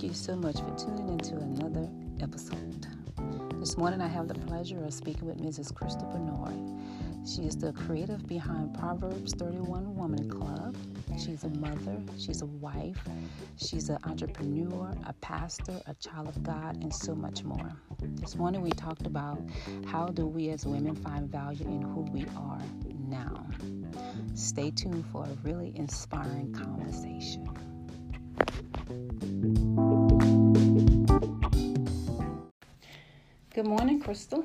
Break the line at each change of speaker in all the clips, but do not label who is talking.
Thank you so much for tuning into another episode. This morning I have the pleasure of speaking with Mrs. Crystal Bernard. She is the creative behind Proverbs 31 Woman Club. She's a mother, she's a wife, she's an entrepreneur, a pastor, a child of God, and so much more. This morning we talked about how do we as women find value in who we are now. Stay tuned for a really inspiring conversation. Good morning, Crystal.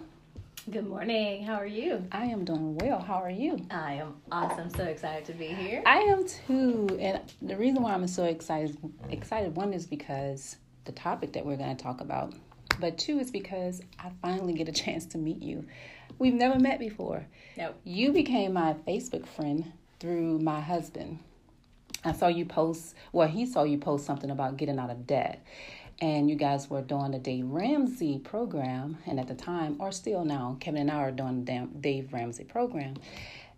Good morning. How are you?
I am doing well. How are you?
I am awesome. So excited to be here.
I am too. And the reason why I'm so excited excited one is because the topic that we're going to talk about, but two is because I finally get a chance to meet you. We've never met before.
Nope.
You became my Facebook friend through my husband. I saw you post, well, he saw you post something about getting out of debt. And you guys were doing the Dave Ramsey program. And at the time, or still now, Kevin and I are doing the Dave Ramsey program.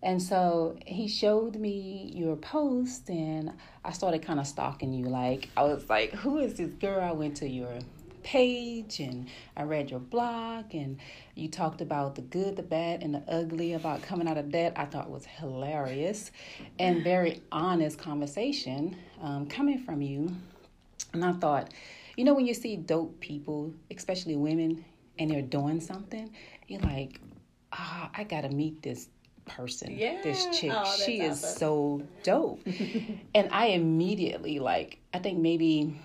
And so he showed me your post, and I started kind of stalking you. Like, I was like, who is this girl? I went to your page and I read your blog and you talked about the good, the bad, and the ugly about coming out of debt. I thought was hilarious and very honest conversation um, coming from you. And I thought, you know, when you see dope people, especially women, and they're doing something, you're like, ah, oh, I gotta meet this person,
yeah.
this chick.
Oh,
she
awesome.
is so dope. and I immediately, like, I think maybe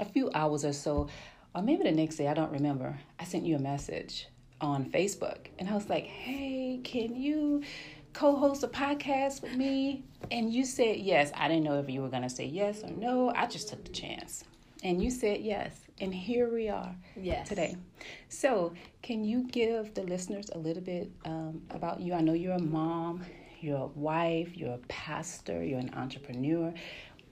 a few hours or so, or maybe the next day, I don't remember, I sent you a message on Facebook and I was like, hey, can you co host a podcast with me? And you said yes. I didn't know if you were going to say yes or no. I just took the chance. And you said yes. And here we are
yes.
today. So, can you give the listeners a little bit um, about you? I know you're a mom, you're a wife, you're a pastor, you're an entrepreneur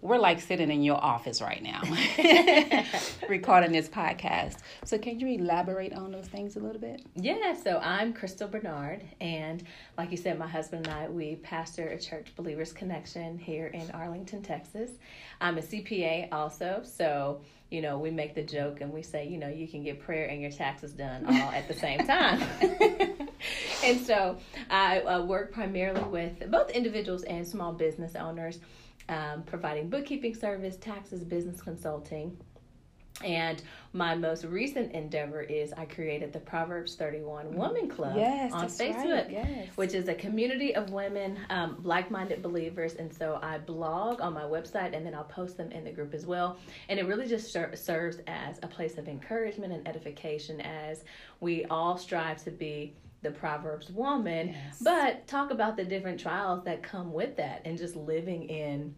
we're like sitting in your office right now recording this podcast. So, can you elaborate on those things a little bit?
Yeah, so I'm Crystal Bernard, and like you said, my husband and I, we pastor a church believers connection here in Arlington, Texas. I'm a CPA also, so you know, we make the joke and we say, you know, you can get prayer and your taxes done all at the same time. and so I uh, work primarily with both individuals and small business owners um, providing bookkeeping service, taxes, business consulting. And my most recent endeavor is I created the Proverbs 31 Woman Club
yes,
on Facebook,
right. yes.
which is a community of women, um, like minded believers. And so I blog on my website and then I'll post them in the group as well. And it really just ser- serves as a place of encouragement and edification as we all strive to be the Proverbs woman,
yes.
but talk about the different trials that come with that and just living in,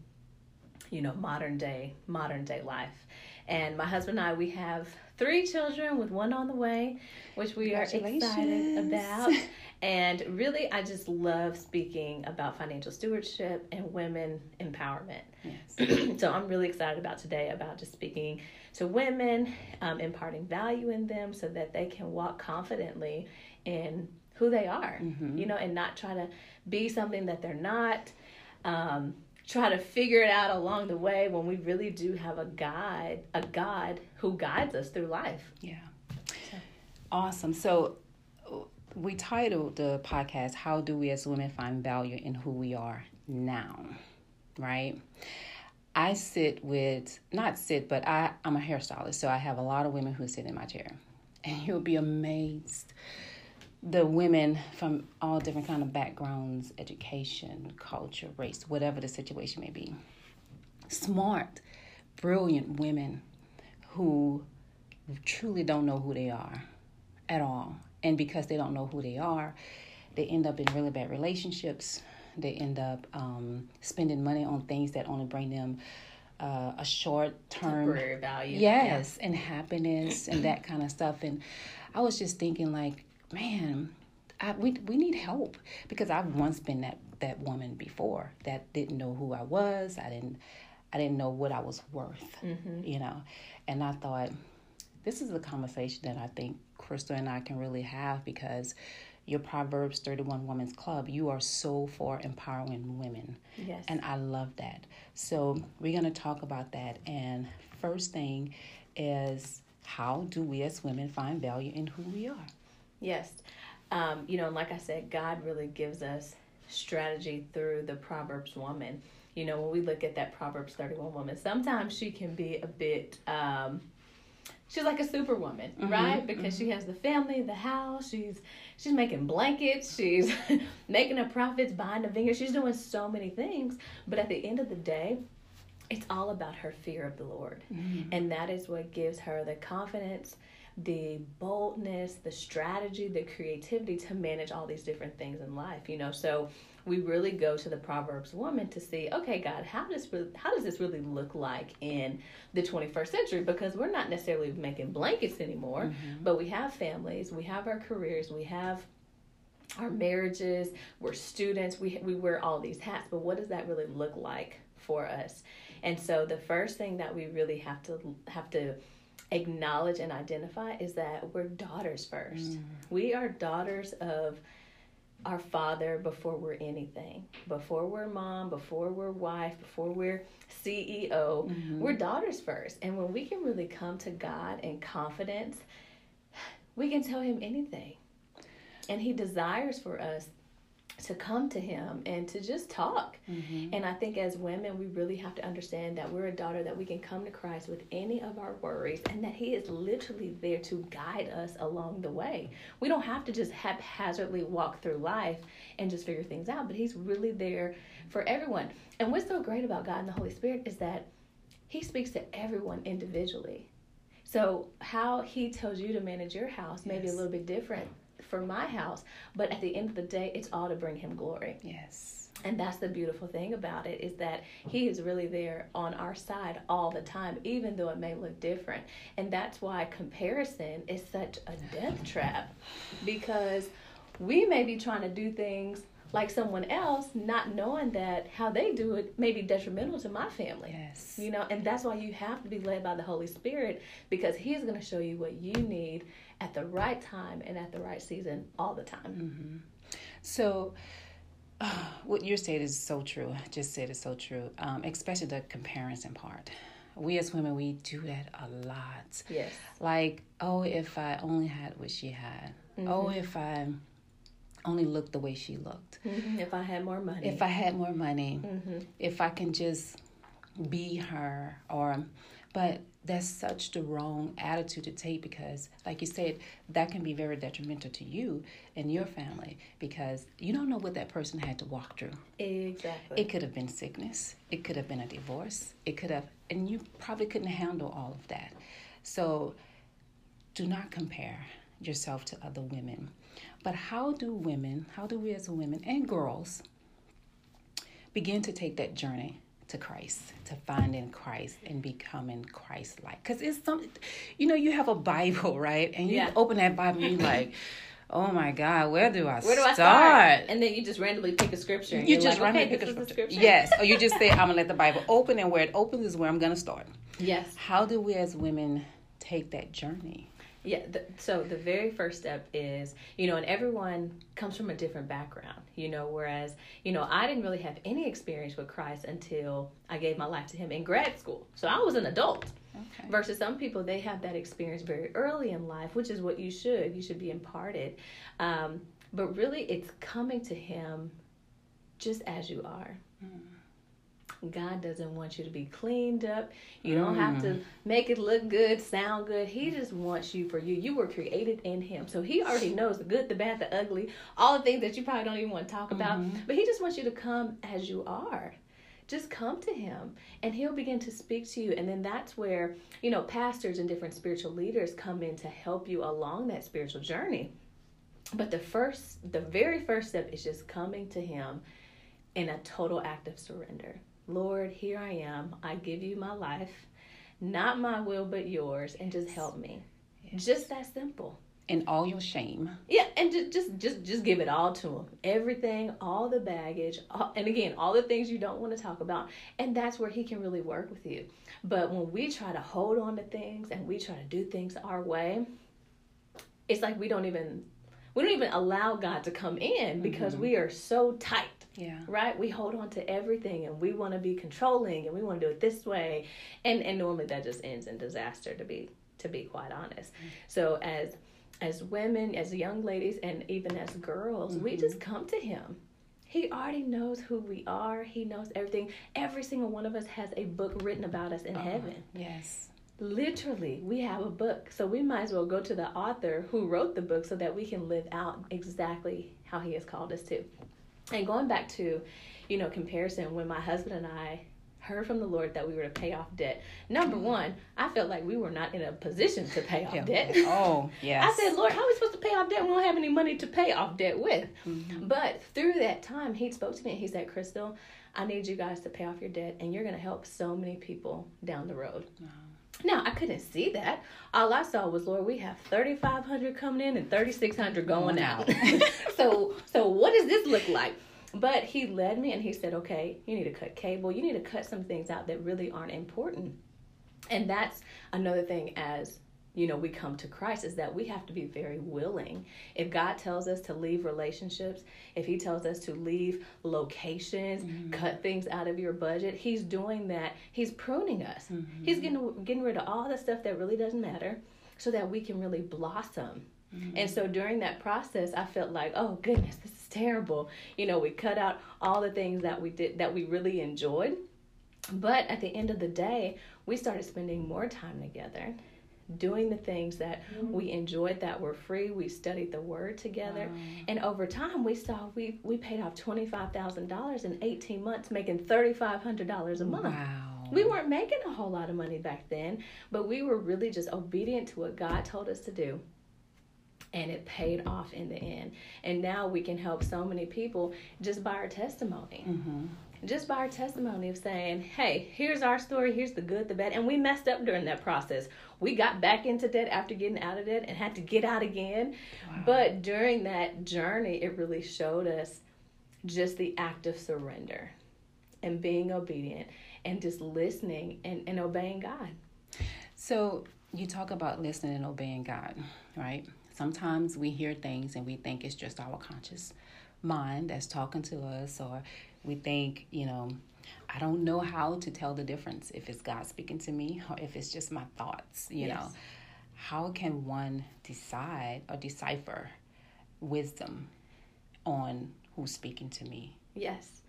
you know, modern day, modern day life. And my husband and I, we have three children with one on the way, which we are excited about. and really, I just love speaking about financial stewardship and women empowerment.
Yes.
so I'm really excited about today about just speaking to women, um, imparting value in them so that they can walk confidently in who they are,
mm-hmm.
you know, and not try to be something that they're not. Um, try to figure it out along the way when we really do have a guide, a God who guides us through life.
Yeah. So. Awesome. So we titled the podcast How Do We as Women Find Value in Who We Are Now? Right? I sit with not sit, but I, I'm a hairstylist, so I have a lot of women who sit in my chair. And you'll be amazed the women from all different kind of backgrounds education culture race whatever the situation may be. Smart brilliant women who truly don't know who they are at all. And because they don't know who they are they end up in really bad relationships. They end up um, spending money on things that only bring them uh, a short term
temporary value.
Yes yeah. and happiness and that kind of stuff. And i was just thinking like man, I, we we need help because I've once been that that woman before that didn't know who I was. I didn't I didn't know what I was worth,
mm-hmm.
you know. And I thought this is a conversation that I think Crystal and I can really have because your Proverbs 31 Women's Club, you are so for empowering women.
Yes.
And I love that. So we're going to talk about that. And first thing is how do we as women find value in who we are?
Yes. Um, you know, like I said, God really gives us strategy through the Proverbs woman. You know, when we look at that Proverbs 31 woman, sometimes she can be a bit, um, she's like a superwoman, mm-hmm, right? Because mm-hmm. she has the family, the house, she's she's making blankets, she's making her profits, buying a vineyard, she's doing so many things. But at the end of the day, it's all about her fear of the Lord. Mm-hmm. And that is what gives her the confidence, the boldness, the strategy, the creativity to manage all these different things in life, you know. So we really go to the Proverbs woman to see, okay, God, how does how does this really look like in the 21st century? Because we're not necessarily making blankets anymore, mm-hmm. but we have families, we have our careers, we have our marriages, we're students, we we wear all these hats, but what does that really look like for us? And so the first thing that we really have to have to acknowledge and identify is that we're daughters first. Mm. We are daughters of our father before we're anything. Before we're mom, before we're wife, before we're CEO, mm-hmm. we're daughters first. And when we can really come to God in confidence, we can tell him anything. And he desires for us to come to him and to just talk. Mm-hmm. And I think as women, we really have to understand that we're a daughter that we can come to Christ with any of our worries and that he is literally there to guide us along the way. We don't have to just haphazardly walk through life and just figure things out, but he's really there for everyone. And what's so great about God and the Holy Spirit is that he speaks to everyone individually. So, how he tells you to manage your house may yes. be a little bit different for my house. But at the end of the day, it's all to bring him glory.
Yes.
And that's the beautiful thing about it is that he is really there on our side all the time, even though it may look different. And that's why comparison is such a death trap because we may be trying to do things like someone else, not knowing that how they do it may be detrimental to my family.
Yes.
You know, and that's why you have to be led by the Holy Spirit because He's going to show you what you need at the right time and at the right season all the time.
Mm-hmm. So, uh, what you're saying is so true. I just said it's so true, um, especially the comparison part. We as women, we do that a lot.
Yes.
Like, oh, if I only had what she had. Mm-hmm. Oh, if I only look the way she looked.
Mm-hmm. If I had more money.
If I had more money. Mm-hmm. If I can just be her or but that's such the wrong attitude to take because like you said that can be very detrimental to you and your family because you don't know what that person had to walk through
exactly
it could have been sickness it could have been a divorce it could have and you probably couldn't handle all of that so do not compare yourself to other women but how do women how do we as women and girls begin to take that journey to Christ, to finding Christ and becoming Christ like. Because it's something, you know, you have a Bible, right? And you yeah. open that Bible and you're like, oh my God, where do I,
where do
start?
I start? And then you just randomly pick a scripture.
you just like, randomly okay, pick a scripture. scripture. Yes. or you just say, I'm going to let the Bible open, and where it opens is where I'm going to start.
Yes.
How do we as women take that journey?
Yeah, the, so the very first step is, you know, and everyone comes from a different background, you know, whereas, you know, I didn't really have any experience with Christ until I gave my life to Him in grad school. So I was an adult. Okay. Versus some people, they have that experience very early in life, which is what you should. You should be imparted. Um, but really, it's coming to Him just as you are. Mm. God doesn't want you to be cleaned up. You don't mm. have to mm. make it look good, sound good. He just wants you for you. You were created in Him. So He already knows the good, the bad, the ugly, all the things that you probably don't even want to talk about. Mm-hmm. But He just wants you to come as you are just come to him and he'll begin to speak to you and then that's where you know pastors and different spiritual leaders come in to help you along that spiritual journey but the first the very first step is just coming to him in a total act of surrender Lord, here I am. I give you my life, not my will, but yours, and just help me. Yes. Just that simple.
And all your shame.
Yeah, and just just just just give it all to him. Everything, all the baggage, all, and again, all the things you don't want to talk about, and that's where he can really work with you. But when we try to hold on to things and we try to do things our way, it's like we don't even we don't even allow God to come in because mm-hmm. we are so tight
Yeah.
Right? We hold on to everything and we want to be controlling and we want to do it this way. And and normally that just ends in disaster to be to be quite honest. Mm-hmm. So as as women, as young ladies and even as girls, mm-hmm. we just come to him. He already knows who we are. He knows everything. Every single one of us has a book written about us in uh, heaven.
Yes.
Literally, we have a book. So we might as well go to the author who wrote the book so that we can live out exactly how he has called us to. And going back to, you know, comparison, when my husband and I heard from the Lord that we were to pay off debt. Number mm-hmm. one, I felt like we were not in a position to pay off yeah. debt.
Oh, yes.
I said, Lord, how are we supposed to pay off debt? We don't have any money to pay off debt with. Mm-hmm. But through that time, he spoke to me and he said, Crystal, I need you guys to pay off your debt and you're going to help so many people down the road. Wow. Now I couldn't see that. All I saw was, Lord, we have thirty five hundred coming in and thirty six hundred going out. so, so what does this look like? But he led me and he said, okay, you need to cut cable. You need to cut some things out that really aren't important. And that's another thing as you know we come to Christ is that we have to be very willing. If God tells us to leave relationships, if he tells us to leave locations, mm-hmm. cut things out of your budget, he's doing that. He's pruning us. Mm-hmm. He's getting getting rid of all the stuff that really doesn't matter so that we can really blossom. Mm-hmm. And so during that process, I felt like, oh goodness, this is terrible. You know, we cut out all the things that we did that we really enjoyed. But at the end of the day, we started spending more time together doing the things that mm-hmm. we enjoyed that were free. We studied the word together. Wow. And over time we saw we we paid off twenty five thousand dollars in eighteen months, making thirty five hundred dollars a month.
Wow.
We weren't making a whole lot of money back then, but we were really just obedient to what God told us to do and it paid off in the end. And now we can help so many people just by our testimony. Mm-hmm. Just by our testimony of saying, hey, here's our story, here's the good, the bad. And we messed up during that process. We got back into debt after getting out of debt and had to get out again. Wow. But during that journey, it really showed us just the act of surrender and being obedient and just listening and, and obeying God.
So you talk about listening and obeying God, right? Sometimes we hear things and we think it's just our conscious mind that's talking to us, or we think, you know, I don't know how to tell the difference if it's God speaking to me or if it's just my thoughts, you yes. know. How can one decide or decipher wisdom on who's speaking to me?
Yes.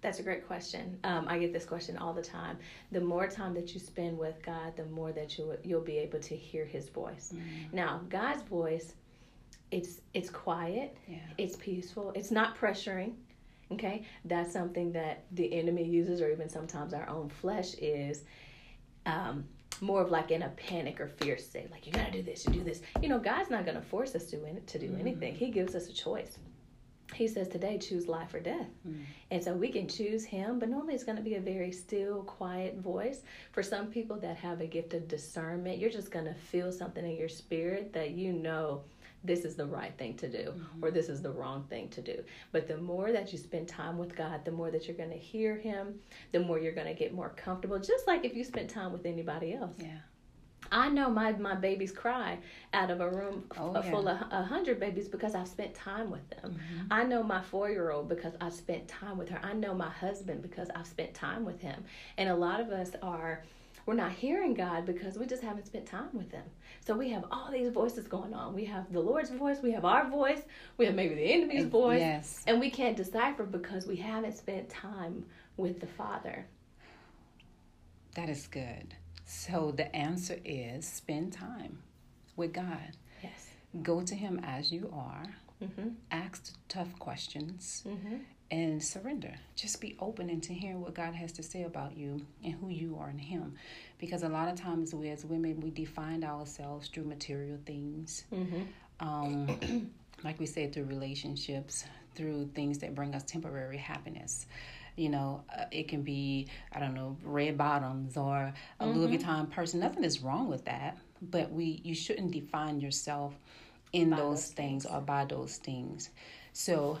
That's a great question. Um, I get this question all the time. The more time that you spend with God, the more that you you'll be able to hear His voice. Mm-hmm. Now, God's voice, it's it's quiet, yeah. it's peaceful, it's not pressuring. Okay, that's something that the enemy uses, or even sometimes our own flesh is. Um, more of like in a panic or fear state, like you gotta do this, you do this. You know, God's not gonna force us to to do mm-hmm. anything. He gives us a choice he says today choose life or death mm. and so we can choose him but normally it's to be a very still quiet voice for some people that have a gift of discernment you're just to feel something in your spirit that you know this is the right thing to do mm-hmm. or this is the wrong thing to do but the more that you spend time with god the more that you're going to hear him the more you're going to get more comfortable just like if you spent time with anybody else
yeah
I know my, my babies cry out of a room oh, yeah. full of a hundred babies because I've spent time with them. Mm-hmm. I know my four year old because I've spent time with her. I know my husband because I've spent time with him. And a lot of us are we're not hearing God because we just haven't spent time with Him. So we have all these voices going on. We have the Lord's voice, we have our voice, we have maybe the enemy's voice,
yes.
and we can't decipher because we haven't spent time with the Father.
That is good. So the answer is spend time with God.
Yes.
Go to Him as you are.
Mm-hmm.
Ask tough questions
mm-hmm.
And surrender. Just be open into hearing what God has to say about you and who you are in Him. Because a lot of times, we as women, we define ourselves through material things.
Mm-hmm.
Um, like we said, through relationships, through things that bring us temporary happiness you know, uh, it can be, I don't know, red bottoms or a mm-hmm. Louis Vuitton purse. Nothing is wrong with that, but we you shouldn't define yourself in those, those things, things or by those things. So,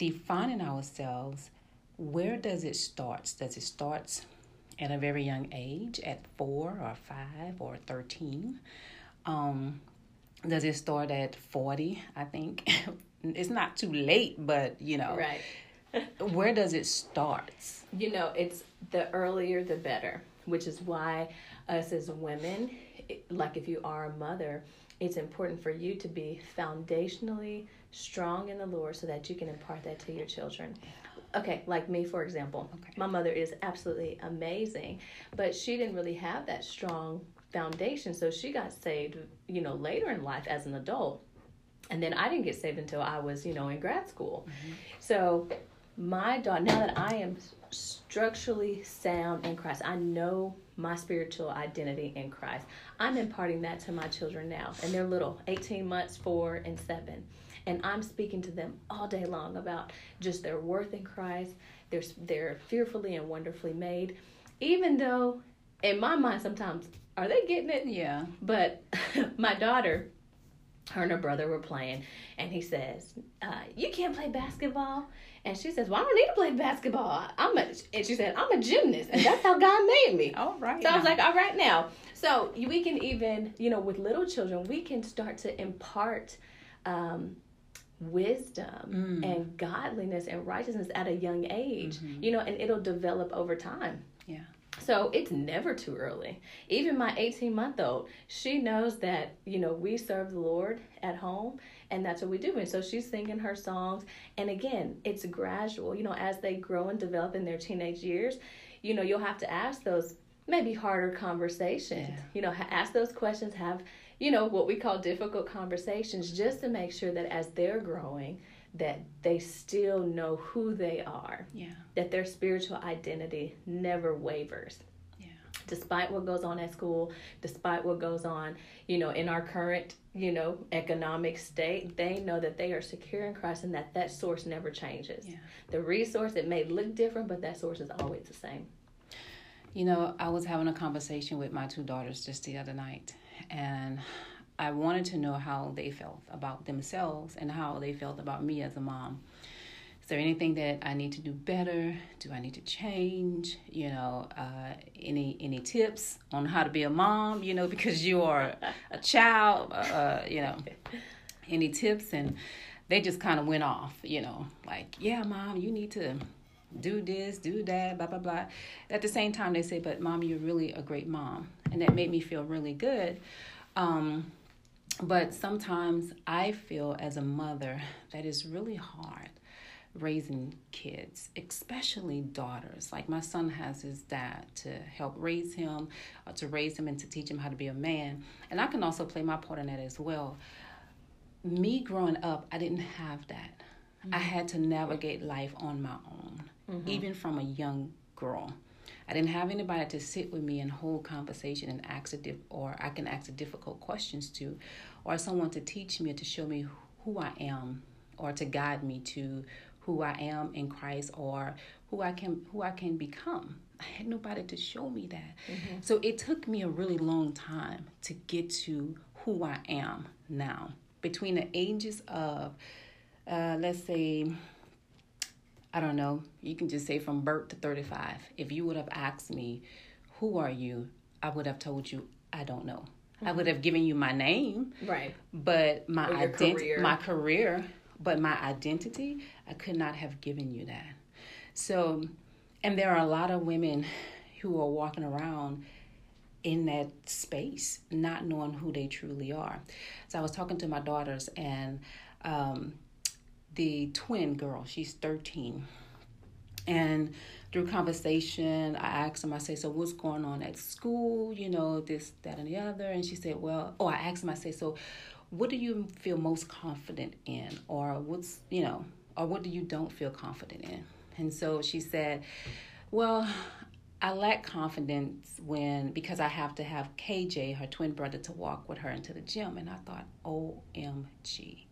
defining ourselves, where does it start? Does it start at a very young age, at four or five or thirteen? Um, does it start at forty? I think it's not too late, but you know,
right
where does it start?
You know, it's the earlier the better, which is why us as women, like if you are a mother, it's important for you to be foundationally strong in the Lord so that you can impart that to your children. Okay, like me, for example. Okay. My mother is absolutely amazing, but she didn't really have that strong foundation. So she got saved, you know, later in life as an adult. And then I didn't get saved until I was, you know, in grad school. Mm-hmm. So my daughter, now that I am structurally sound in Christ, I know my spiritual identity in Christ. I'm imparting that to my children now, and they're little 18 months, four, and seven. And I'm speaking to them all day long about just their worth in Christ. They're, they're fearfully and wonderfully made. Even though, in my mind, sometimes, are they getting it?
Yeah.
But my daughter, her and her brother were playing, and he says, uh, "You can't play basketball." And she says, "Well, I don't need to play basketball. I'm a," and she said, "I'm a gymnast, and that's how God made me."
all right.
So now. I was like, "All right, now." So we can even, you know, with little children, we can start to impart um, wisdom mm. and godliness and righteousness at a young age. Mm-hmm. You know, and it'll develop over time.
Yeah.
So it's never too early. Even my 18 month old, she knows that, you know, we serve the Lord at home and that's what we do. And so she's singing her songs. And again, it's gradual. You know, as they grow and develop in their teenage years, you know, you'll have to ask those maybe harder conversations. Yeah. You know, ask those questions, have, you know, what we call difficult conversations just to make sure that as they're growing, that they still know who they are.
Yeah.
That their spiritual identity never wavers.
Yeah.
Despite what goes on at school, despite what goes on, you know, in our current, you know, economic state, they know that they are secure in Christ and that that source never changes.
Yeah.
The resource it may look different, but that source is always the same.
You know, I was having a conversation with my two daughters just the other night, and I wanted to know how they felt about themselves and how they felt about me as a mom. Is there anything that I need to do better? Do I need to change? You know, uh, any any tips on how to be a mom? You know, because you are a child. Uh, uh, you know, any tips? And they just kind of went off. You know, like, yeah, mom, you need to do this, do that, blah blah blah. At the same time, they say, "But mom, you're really a great mom," and that made me feel really good. Um, but sometimes I feel as a mother that it's really hard raising kids, especially daughters. Like my son has his dad to help raise him, uh, to raise him and to teach him how to be a man. And I can also play my part in that as well. Me growing up, I didn't have that. Mm-hmm. I had to navigate life on my own, mm-hmm. even from a young girl. I didn't have anybody to sit with me and hold conversation and ask a diff- or I can ask a difficult questions to, or someone to teach me or to show me who I am, or to guide me to who I am in Christ or who I can who I can become. I had nobody to show me that. Mm-hmm. So it took me a really long time to get to who I am now. Between the ages of uh, let's say I don't know, you can just say from birth to 35. If you would have asked me, who are you? I would have told you, I don't know. Mm-hmm. I would have given you my name.
Right.
But my identity, my career, but my identity, I could not have given you that. So, and there are a lot of women who are walking around in that space, not knowing who they truly are. So I was talking to my daughters and um, the twin girl. She's 13. And through conversation, I asked him, I say, so what's going on at school? You know, this, that, and the other. And she said, well, oh, I asked him, I say, so what do you feel most confident in? Or what's, you know, or what do you don't feel confident in? And so she said, well, I lack confidence when because I have to have KJ, her twin brother, to walk with her into the gym. And I thought, OMG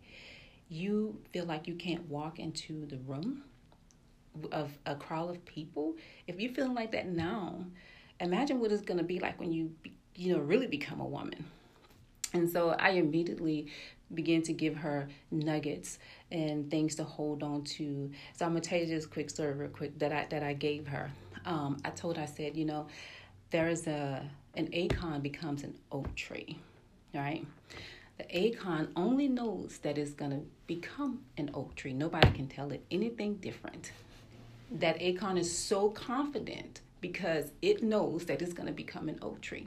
you feel like you can't walk into the room of a crowd of people, if you're feeling like that now, imagine what it's going to be like when you, you know, really become a woman. And so I immediately began to give her nuggets and things to hold on to. So I'm gonna tell you this quick story, real quick that I that I gave her. Um, I told her, I said, you know, there is a an acorn becomes an oak tree, right? The acorn only knows that it's going to become an oak tree. Nobody can tell it anything different. that acorn is so confident because it knows that it's going to become an oak tree.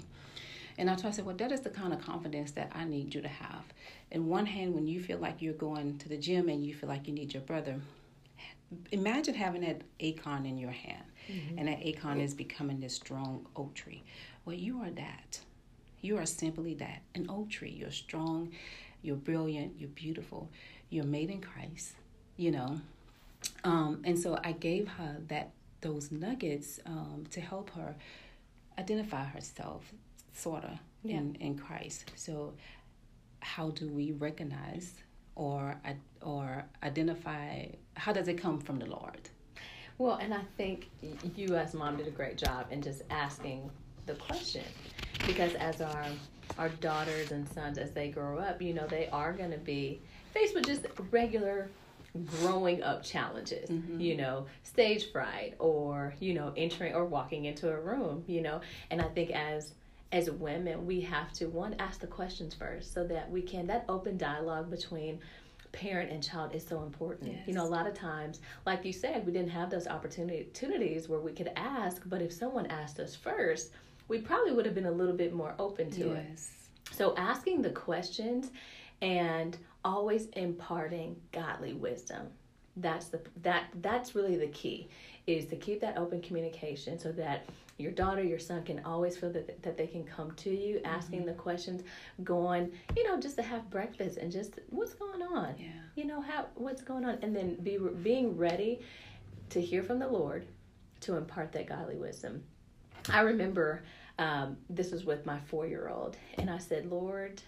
And I told her, I said, well, that is the kind of confidence that I need you to have. In one hand, when you feel like you're going to the gym and you feel like you need your brother, imagine having that acorn in your hand, mm-hmm. and that acorn is becoming this strong oak tree. Well, you are that. You are simply that an oak tree. You're strong, you're brilliant, you're beautiful, you're made in Christ, you know. Um, and so I gave her that those nuggets um, to help her identify herself, sort of, yeah. in, in Christ. So, how do we recognize or or identify? How does it come from the Lord?
Well, and I think you as mom did a great job in just asking the question because as our our daughters and sons as they grow up, you know, they are going to be faced with just regular growing up challenges, mm-hmm. you know, stage fright or, you know, entering or walking into a room, you know. And I think as as women, we have to one ask the questions first so that we can that open dialogue between parent and child is so important. Yes. You know, a lot of times, like you said, we didn't have those opportunities where we could ask, but if someone asked us first, we probably would have been a little bit more open to yes. it. So asking the questions and always imparting godly wisdom. That's the that that's really the key is to keep that open communication so that your daughter, your son can always feel that, that they can come to you asking mm-hmm. the questions, going, you know, just to have breakfast and just what's going on?
Yeah.
You know, how what's going on and then be being ready to hear from the Lord to impart that godly wisdom. I remember um, this was with my four year old, and I said, Lord,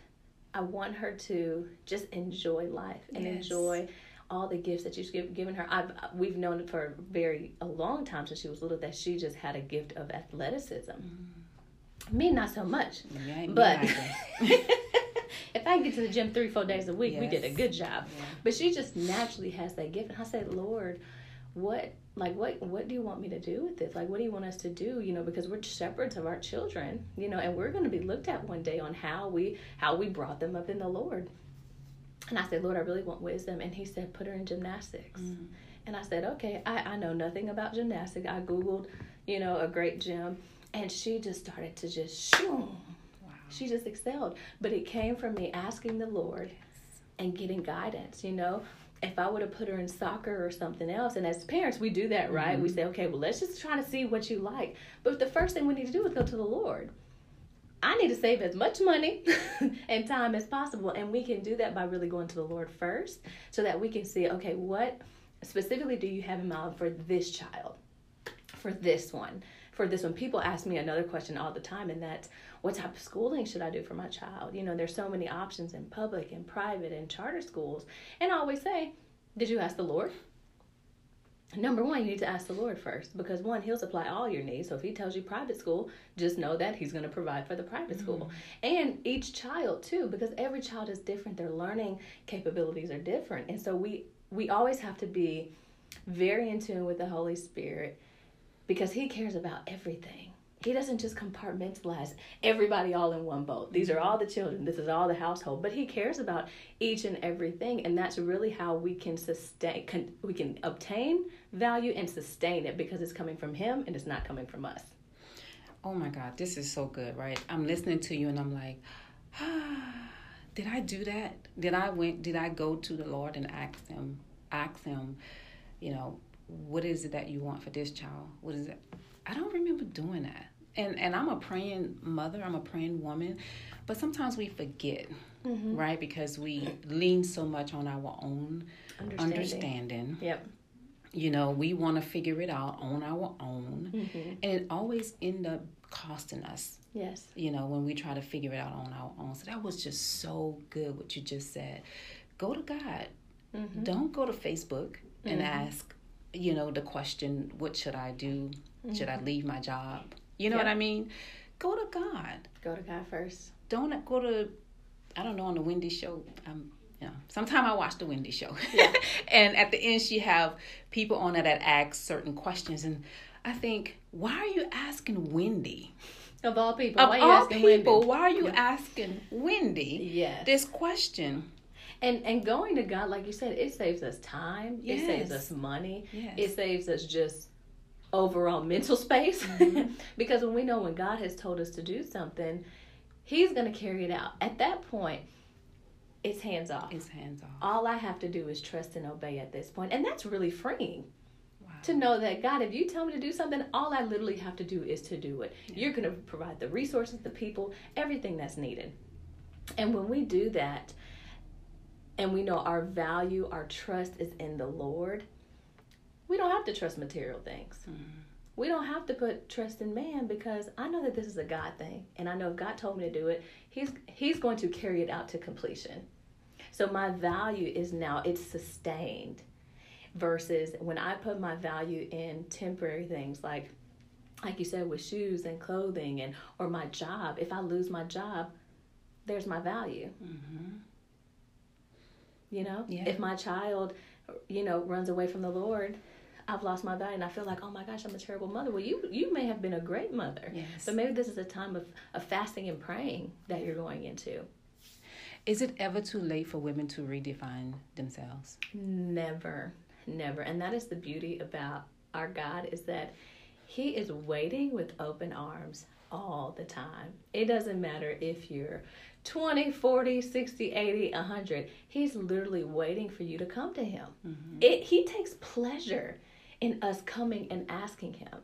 I want her to just enjoy life and yes. enjoy all the gifts that you've given her. I've we've known it for a very a long time since she was little that she just had a gift of athleticism. Mm. Me, not so much, yeah, but if I get to the gym three four days a week, yes. we did a good job. Yeah. But she just naturally has that gift, and I said, Lord, what like what what do you want me to do with this? Like what do you want us to do? You know because we're shepherds of our children you know and we're going to be looked at one day on how we how we brought them up in the lord. And i said lord i really want wisdom. And he said put her in gymnastics. Mm-hmm. and i said okay I, I know nothing about gymnastics. I googled you know a great gym. And she just started to just shoo wow. she just excelled. But it came from me asking the lord and getting guidance you know if I would have put her in soccer or something else, and as parents, we do that, right? Mm-hmm. We say, okay, well, let's just try to see what you like. But the first thing we need to do is go to the Lord. I need to save as much money and time as possible. And we can do that by really going to the Lord first so that we can see, okay, what specifically do you have in mind for this child, for this one? For this one, people ask me another question all the time, and that's what type of schooling should I do for my child? You know, there's so many options in public and private and charter schools. And I always say, Did you ask the Lord? Number one, you need to ask the Lord first because one, He'll supply all your needs. So if He tells you private school, just know that He's going to provide for the private mm-hmm. school. And each child, too, because every child is different. Their learning capabilities are different. And so we, we always have to be very in tune with the Holy Spirit because He cares about everything he doesn't just compartmentalize everybody all in one boat. These are all the children. This is all the household. But he cares about each and everything, and that's really how we can sustain. Can, we can obtain value and sustain it because it's coming from him and it's not coming from us.
Oh my God, this is so good, right? I'm listening to you and I'm like, ah, did I do that? Did I went? Did I go to the Lord and ask him? Ask him, you know, what is it that you want for this child? What is it? I don't remember doing that and and I'm a praying mother, I'm a praying woman, but sometimes we forget, mm-hmm. right? Because we lean so much on our own understanding. understanding.
Yep.
You know, we want to figure it out on our own, mm-hmm. and it always end up costing us.
Yes.
You know, when we try to figure it out on our own. So that was just so good what you just said. Go to God. Mm-hmm. Don't go to Facebook and mm-hmm. ask, you know, the question, what should I do? Should I mm-hmm. leave my job? You know yep. what I mean? Go to God.
Go to God first.
Don't go to, I don't know, on the Wendy show. Um, you know, sometime I watch the Wendy show. Yeah. and at the end, she have people on it that ask certain questions. And I think, why are you asking Wendy?
Of all people,
of
why
all people, Wendy? why are you yeah. asking Wendy
yes.
this question?
And and going to God, like you said, it saves us time.
Yes.
It saves us money.
Yes.
It saves us just overall mental space.
Mhm.
because when we know when God has told us to do something, He's going to carry it out. At that point, it's hands off.
It's hands off.
All I have to do is trust and obey at this point, and that's really freeing
Wow.
to know that God, if you tell me to do something, all I literally have to do is to do it. You're going to provide the resources, the people, everything that's needed. And when we do that, and we know our value, our trust is in the Lord, we don't have to trust material things. We don't have to put trust in man because I know that this is a God thing, and I know if God told me to do it, He's He's going to carry it out to completion. So my value is now it's sustained versus when I put my value in temporary things like like you said with shoes and clothing and or my job if I lose my job there's my value
Mm-hmm.
You know
Yeah.
if my child you know runs away from the Lord I've lost my value and I feel like oh my gosh I'm a terrible mother well you you may have been a great mother
Yes.
but maybe this is a time of, of fasting and praying that you're going into
Is it ever too late for women to redefine themselves?
Never, never. And that is the beauty about our God is that He is waiting with open arms all the time. It doesn't matter if you're 20, 40, 60, 80, 100. He's literally waiting for you to come to Him. Mm-hmm. It, he takes pleasure in us coming and asking Him.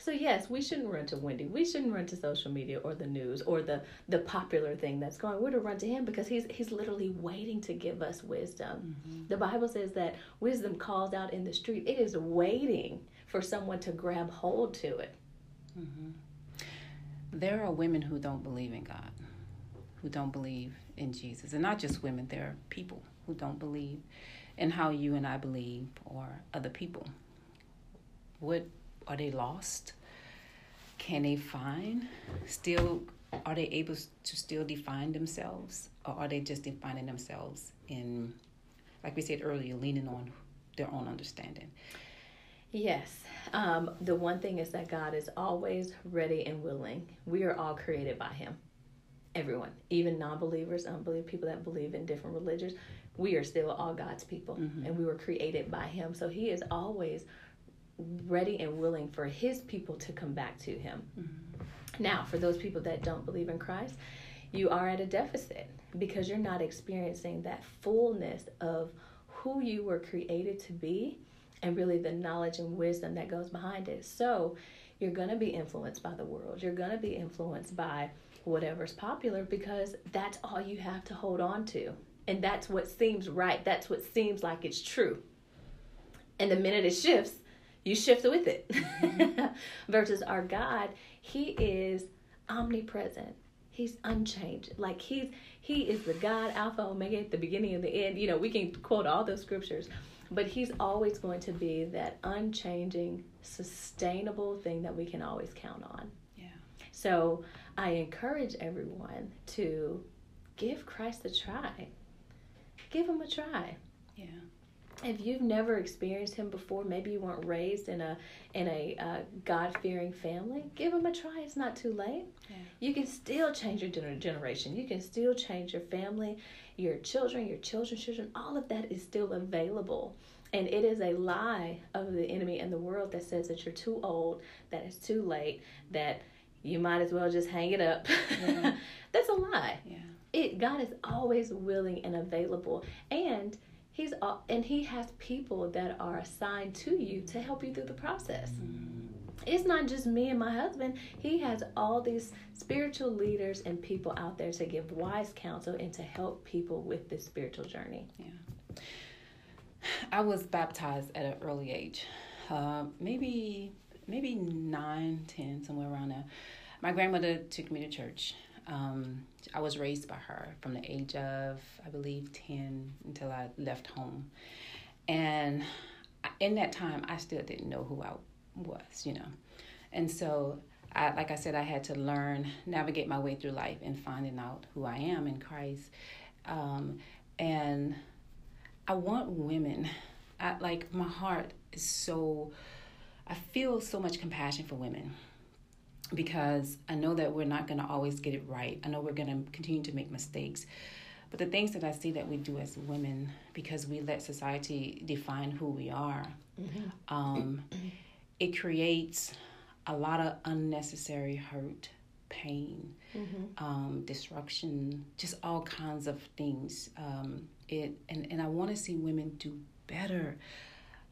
So yes, we shouldn't run to Wendy. We shouldn't run to social media or the news or the the popular thing that's going. We're to run to him because he's he's literally waiting to give us wisdom. Mm-hmm. The Bible says that wisdom calls out in the street. It is waiting for someone to grab hold to it. Mm-hmm.
There are women who don't believe in God, who don't believe in Jesus. And not just women, there are people who don't believe in how you and I believe or other people. What are they lost? Can they find still are they able to still define themselves or are they just defining themselves in like we said earlier leaning on their own understanding?
Yes. Um, the one thing is that God is always ready and willing. We are all created by Him. Everyone, even non believers, unbelievers, people that believe in different religions, we are still all God's people mm-hmm. and we were created by Him. So He is always ready and willing for His people to come back to Him. Mm-hmm. Now, for those people that don't believe in Christ, you are at a deficit because you're not experiencing that fullness of who you were created to be and really the knowledge and wisdom that goes behind it. So, you're going to be influenced by the world. You're going to be influenced by whatever's popular because that's all you have to hold on to. And that's what seems right. That's what seems like it's true. And the minute it shifts, you shift with it. Versus our God, He is omnipresent. He's unchanged. Like He's He is the God, Alpha, Omega, at the beginning and the end. You know, we can quote all those scriptures, but He's always going to be that unchanging, sustainable thing that we can always count on.
Yeah.
So I encourage everyone to give Christ a try. Give him a try.
Yeah.
If you've never experienced him before, maybe you weren't raised in a in a uh, God fearing family. Give him a try. It's not too late.
Yeah.
You can still change your gener- generation. You can still change your family, your children, your children's children. All of that is still available. And it is a lie of the enemy and the world that says that you're too old, that it's too late, that you might as well just hang it up.
Yeah.
That's a lie
Yeah.
it God is always willing and available and he's and he has people that are assigned to you to help you through the process it's not just me and my husband he has all these spiritual leaders and people out there to give wise counsel and to help people with this spiritual journey Yeah.
I was baptized at an early age, uh, maybe maybe nine, ten, somewhere around there. My grandmother took me to church. Um, I was raised by her from the age of, I believe, ten until I left home, and in that time, I still didn't know who I was, you know, and so. I, like I said, I had to learn, navigate my way through life and finding out who I am in Christ. Um, and I want women. I like my heart is so I feel so much compassion for women because I know that we're not going to always get it right. I know we're going to continue to make mistakes. But the things that I see that we do as women, because we let society define who we are, mm-hmm. um, it creates a lot of unnecessary hurt, pain, mm-hmm. um, destruction, just all kinds of things. Um, it and, and I want to see women do better.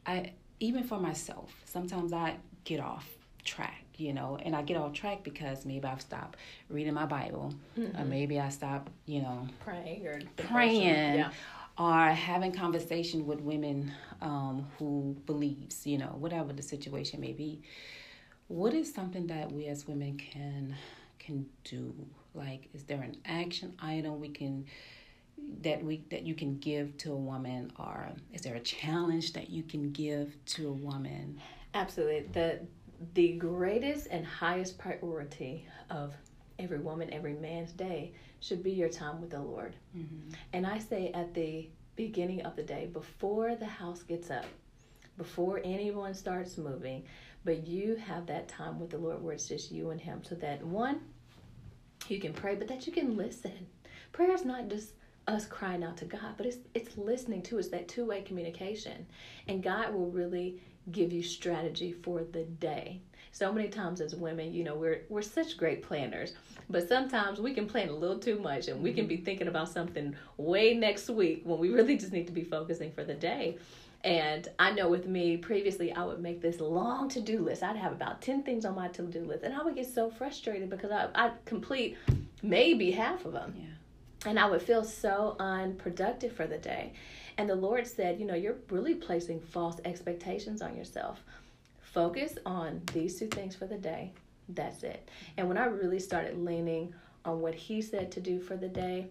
I even for myself, sometimes I get off track, you know, and I get off track because maybe I've stopped reading my Bible, mm-hmm. or maybe I stopped, you know,
praying or
praying. Yeah. Or having conversation with women um, who believes, you know, whatever the situation may be. What is something that we as women can can do? Like, is there an action item we can that we that you can give to a woman, or is there a challenge that you can give to a woman?
Absolutely. The the greatest and highest priority of every woman, every man's day should be your time with the Lord. Mm-hmm. And I say at the beginning of the day, before the house gets up, before anyone starts moving, but you have that time with the Lord where it's just you and Him, so that one, you can pray, but that you can listen. Prayer is not just us crying out to God, but it's it's listening to us that two way communication, and God will really give you strategy for the day. So many times as women, you know, we're we're such great planners, but sometimes we can plan a little too much and we can mm-hmm. be thinking about something way next week when we really just need to be focusing for the day. And I know with me previously, I would make this long to do list. I'd have about 10 things on my to do list, and I would get so frustrated because I, I'd complete maybe half of them. Yeah. And I would feel so unproductive for the day. And the Lord said, You know, you're really placing false expectations on yourself. Focus on these two things for the day. That's it. And when I really started leaning on what He said to do for the day,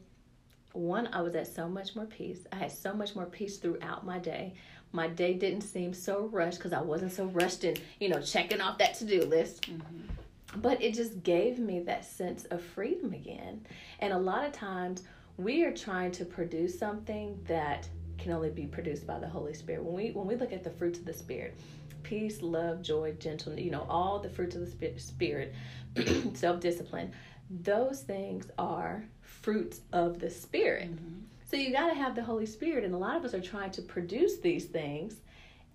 one, I was at so much more peace. I had so much more peace throughout my day. My day didn't seem so rushed because I wasn't so rushed in, you know, checking off that to do list. Mm-hmm. But it just gave me that sense of freedom again. And a lot of times we are trying to produce something that can only be produced by the Holy Spirit. When we when we look at the fruits of the Spirit, peace, love, joy, gentleness, you know, all the fruits of the Spirit, self-discipline, those things are fruits of the Spirit. Mm-hmm. So you got to have the Holy Spirit, and a lot of us are trying to produce these things.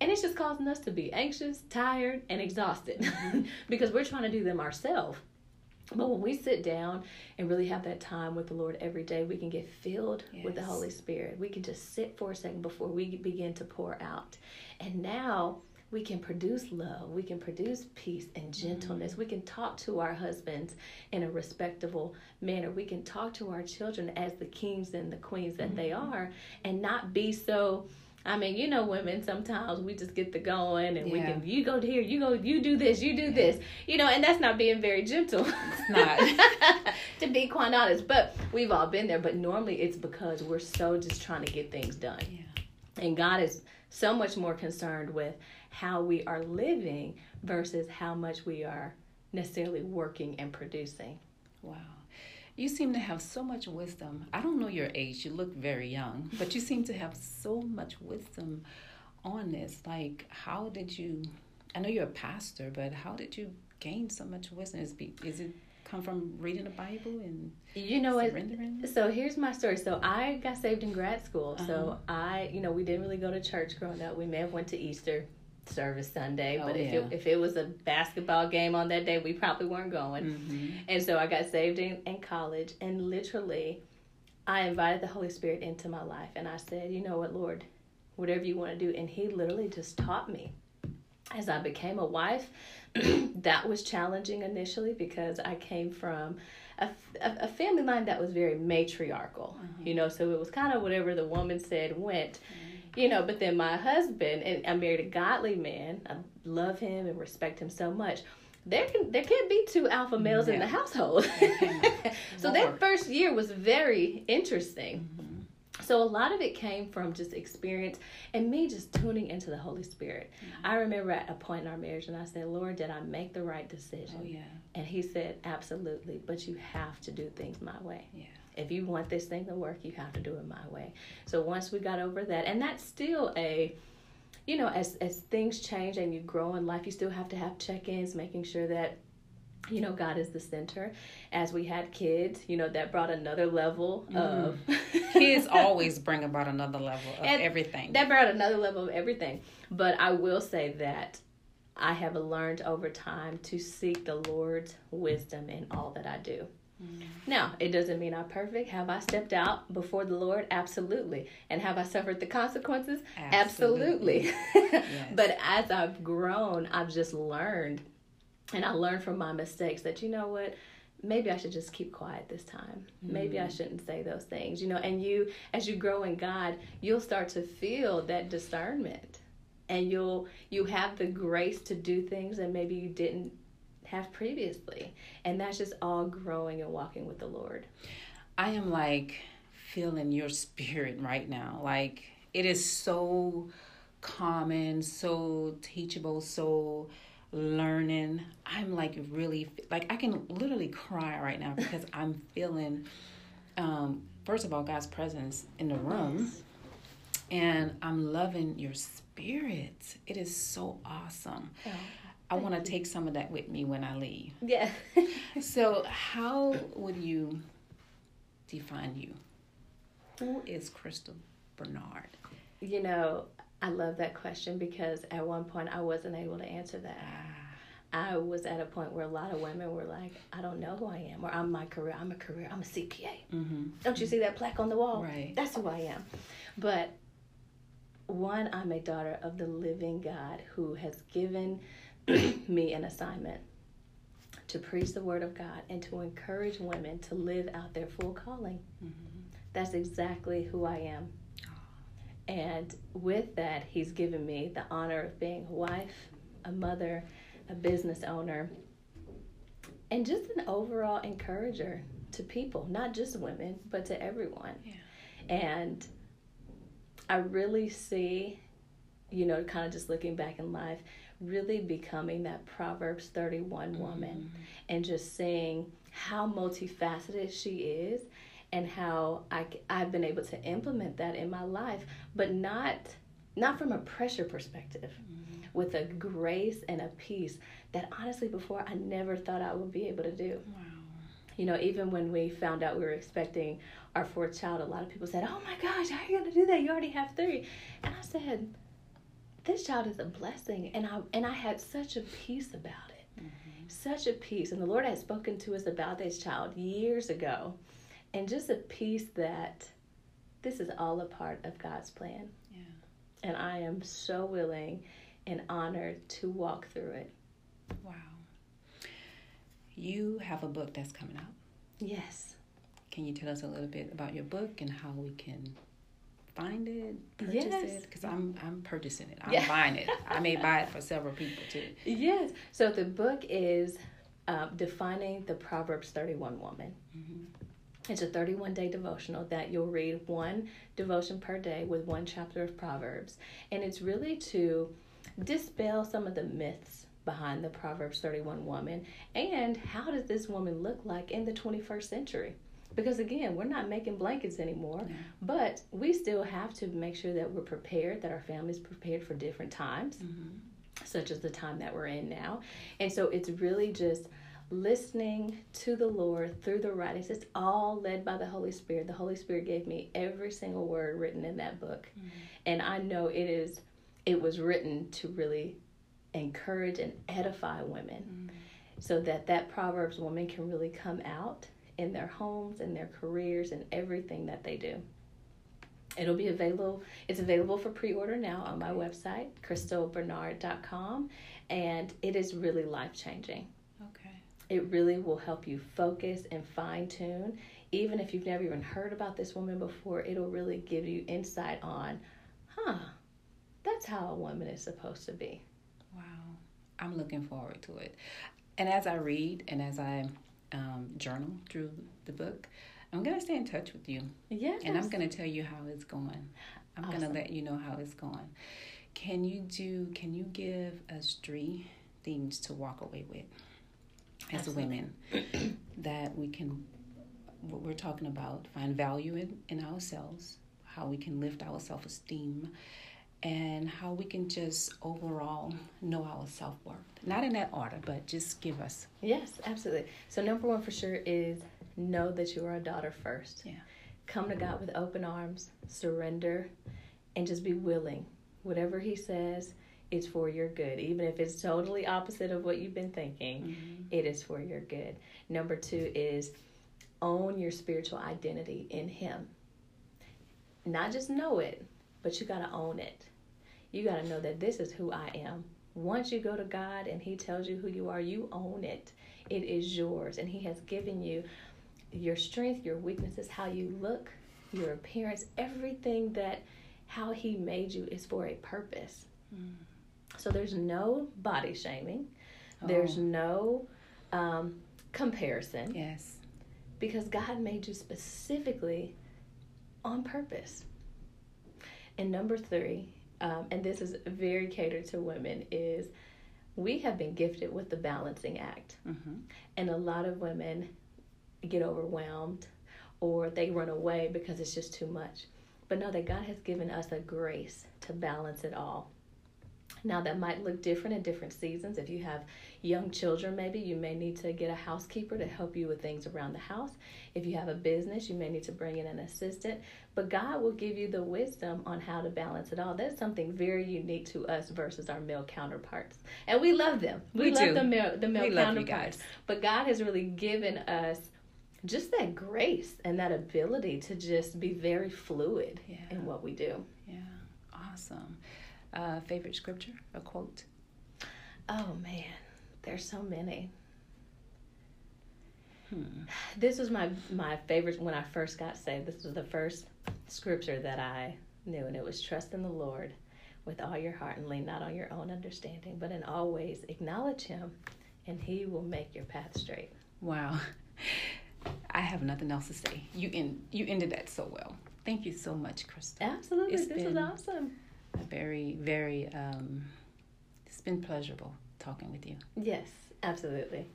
And it's just causing us to be anxious, tired, and exhausted mm-hmm. because we're trying to do them ourselves. But when we sit down and really have that time with the Lord every day, we can get filled yes. with the Holy Spirit. We can just sit for a second before we begin to pour out. And now we can produce love, we can produce peace and gentleness. Mm-hmm. We can talk to our husbands in a respectable manner. We can talk to our children as the kings and the queens that mm-hmm. they are and not be so I mean, you know, women sometimes we just get the going and yeah. we can you go here, you go, you do this, you do this, you know, and that's not being very gentle. It's not. to be quite honest, but we've all been there. But normally it's because we're so just trying to get things done. Yeah. And God is so much more concerned with how we are living versus how much we are necessarily working and producing.
Wow. You seem to have so much wisdom. I don't know your age, you look very young, but you seem to have so much wisdom on this. Like, how did you? I know you're a pastor, but how did you gain so much wisdom? Is, is it come from reading the Bible and
you know surrendering? What, so here's my story. So I got saved in grad school. Uh-huh. So I, you know, we didn't really go to church growing up. We may have went to Easter service Sunday, oh, but if yeah. it, if it was a basketball game on that day, we probably weren't going. Mm-hmm. And so I got saved in, in college, and literally, I invited the Holy Spirit into my life, and I said, "You know what, Lord, whatever you want to do," and He literally just taught me. As I became a wife, that was challenging initially because I came from a, a, family line that was very matriarchal, mm-hmm. you know, so it was kind of whatever the woman said went. Mm-hmm you know, but then my husband, and I married a godly man. I love him and respect him so much. There can there can't be two alpha males yeah. in the household. so that first year was very interesting. Mm-hmm. So a lot of it came from just experience and me just tuning into the Holy Spirit. Mm-hmm. I remember at a point in our marriage and I said, Lord, did I make the right decision?
Oh, yeah.
And he said, Absolutely, but you have to do things my way.
Yeah
if you want this thing to work, you have to do it my way. So once we got over that, and that's still a, you know, as as things change and you grow in life, you still have to have check-ins, making sure that you know god is the center as we had kids you know that brought another level
Mm.
of
Kids always bring about another level of
And
everything.
that brought another level of everything but i will say that i have learned over time to seek the lord's wisdom in all that i do Mm-hmm. now it doesn't mean i'm perfect. Have i stepped out before the lord? Absolutely. And have i suffered the consequences? Absolutely, but as i've grown i've just learned. And i learned from my mistakes that you know what? Maybe I should just keep quiet this time. Maybe I mm-hmm. shouldn't say those things, you know. And you, as you grow in God, you'll start to feel that discernment, and you'll you have the grace to do things that maybe you didn't have previously, and that's just all growing and walking with the Lord.
I am like feeling your spirit right now. Like it is so common, so teachable, so learning. I'm like really like I can literally cry right now because I'm feeling um first of all God's presence in the room and I'm loving your spirit. It is so awesome. I want to take some of that with me when I leave.
Yeah.
So, how would you define you? Who is Crystal Bernard?
you know, I love that question because at one point I wasn't able to answer that. I was at a point where a lot of women were like, I don't know who I am, or I'm my career, I'm a career, I'm a CPA.
Mm-hmm.
Don't you see that plaque on the wall?
Right.
That's who I am. But one, I'm a daughter of the living God who has given me an assignment to preach the word of God and to encourage women to live out their full calling. Mm-hmm. That's exactly who I am. And with that, he's given me the honor of being a wife, a mother, a business owner, and just an overall encourager to people, not just women, but to everyone.
Yeah.
And I really see, you know, kind of just looking back in life, really becoming that Proverbs 31 mm-hmm. woman and just seeing how multifaceted she is and how I, I've been able to implement that in my life, but not not from a pressure perspective, mm-hmm. with a grace and a peace that honestly before I never thought I would be able to do.
Wow.
You know, even when we found out we were expecting our fourth child, a lot of people said, Oh my gosh, how are you gonna do that? You already have three. And I said, This child is a blessing and I and I had such a peace about it. Mm-hmm. Such a peace. And the Lord had spoken to us about this child years ago. And just a peace that this is all a part of God's plan.
Yeah.
And I am so willing and honored to walk through it.
Wow. You have a book that's coming out.
Yes.
Can you tell us a little bit about your book and how we can find it, purchase
Yes.
it? Because I'm I'm purchasing it. I'm
Yeah.
buying it. I may buy it for several people too.
Yes. So the book is uh, defining the Proverbs 31 woman. It's a 31 day devotional that you'll read one devotion per day with one chapter of Proverbs. And it's really to dispel some of the myths behind the Proverbs 31 woman and how does this woman look like in the 21st century? Because again, we're not making blankets anymore, but we still have to make sure that we're prepared, that our family's prepared for different times mm-hmm. such as the time that we're in now. And so it's really just listening to the Lord through the writings. It's all led by the Holy Spirit. The Holy Spirit gave me every single word written in that book. Mm-hmm. And I know it is it was written to really encourage and edify women mm-hmm. so that that Proverbs woman can really come out in their homes and their careers and everything that they do. It'll be available. It's available for pre-order now on my website, crystalbernard.com, and it is really life-changing.
Okay.
It really will help you focus and fine-tune. Even if you've never even heard about this woman before, it'll really give you insight on, huh, that's how a woman is supposed to be.
Wow. I'm looking forward to it. And as I read and as I um, journal through the book, I'm going to stay in touch with you.
Yes.
And I'm going to tell you how it's going. I'm going to let you know how it's going. Can you do, can you give us three things to walk away with as
Absolutely.
women that we can, what we're talking about, find value in, in ourselves, how we can lift our self esteem, and how we can just overall know our self worth. Not in that order, but just give us.
Yes, absolutely. So, number one for sure is know that you are a daughter first.
Yeah.
Come to God with open arms, surrender, and just be willing. Whatever He says, it's for your good. Even if it's totally opposite of what you've been thinking, mm-hmm. it is for your good. Number two is own your spiritual identity in Him. Not just know it, but you got to own it. You got to know that this is who I am. Once you go to God and He tells you who you are, you own it. It is yours. And He has given you your strength, your weaknesses, how you look, your appearance, everything that how He made you is for a purpose. Mm. So there's no body shaming, oh. there's no um, comparison.
Yes.
Because God made you specifically on purpose. And number three, um, and this is very catered to women, is we have been gifted with the balancing act. Mm-hmm. And a lot of women get overwhelmed or they run away because it's just too much. But know that God has given us a grace to balance it all. Now, that might look different in different seasons. If you have young children, maybe you may need to get a housekeeper to help you with things around the house. If you have a business, you may need to bring in an assistant. But God will give you the wisdom on how to balance it all. That's something very unique to us versus our male counterparts. And we love them. We, we love do. the male, the male counterparts. But God has really given us just that grace and that ability to just be very fluid yeah. in what we do.
Yeah, awesome. Uh, favorite scripture, a quote?
Oh man, there's so many. Hmm. This was my my favorite when I first got saved. This was the first scripture that I knew, and it was trust in the Lord with all your heart and lean not on your own understanding, but in all ways acknowledge Him, and He will make your path straight.
Wow, I have nothing else to say. You in you ended that so well. Thank you so much, Crystal.
Absolutely, it's this was awesome
very, very, um, it's been pleasurable talking with you.
Yes, absolutely.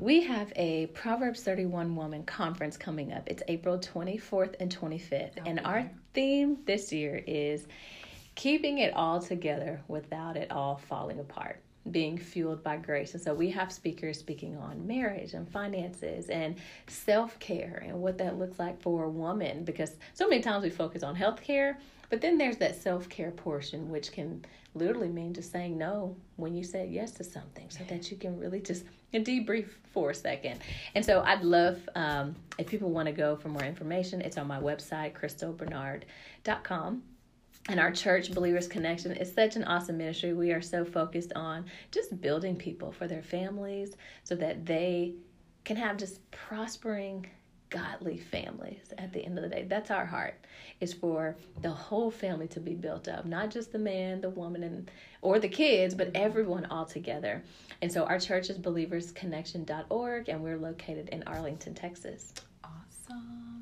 We have a Proverbs 31 Woman conference coming up. It's April 24th and 25th. Oh, and our theme this year is keeping it all together without it all falling apart being fueled by grace. And so we have speakers speaking on marriage and finances and self care and what that looks like for a woman because so many times we focus on health care, but then there's that self care portion, which can literally mean just saying no when you said yes to something so that you can really just debrief for a second. And so I'd love um, if people want to go for more information, it's on my website, crystalbernard.com and our church believers connection is such an awesome ministry. We are so focused on just building people for their families so that they can have just prospering godly families at the end of the day. That's our heart is for the whole family to be built up not just the man the woman and or the kids but everyone all together. And so our church is believersconnection.org and we're located in arlington texas.
Awesome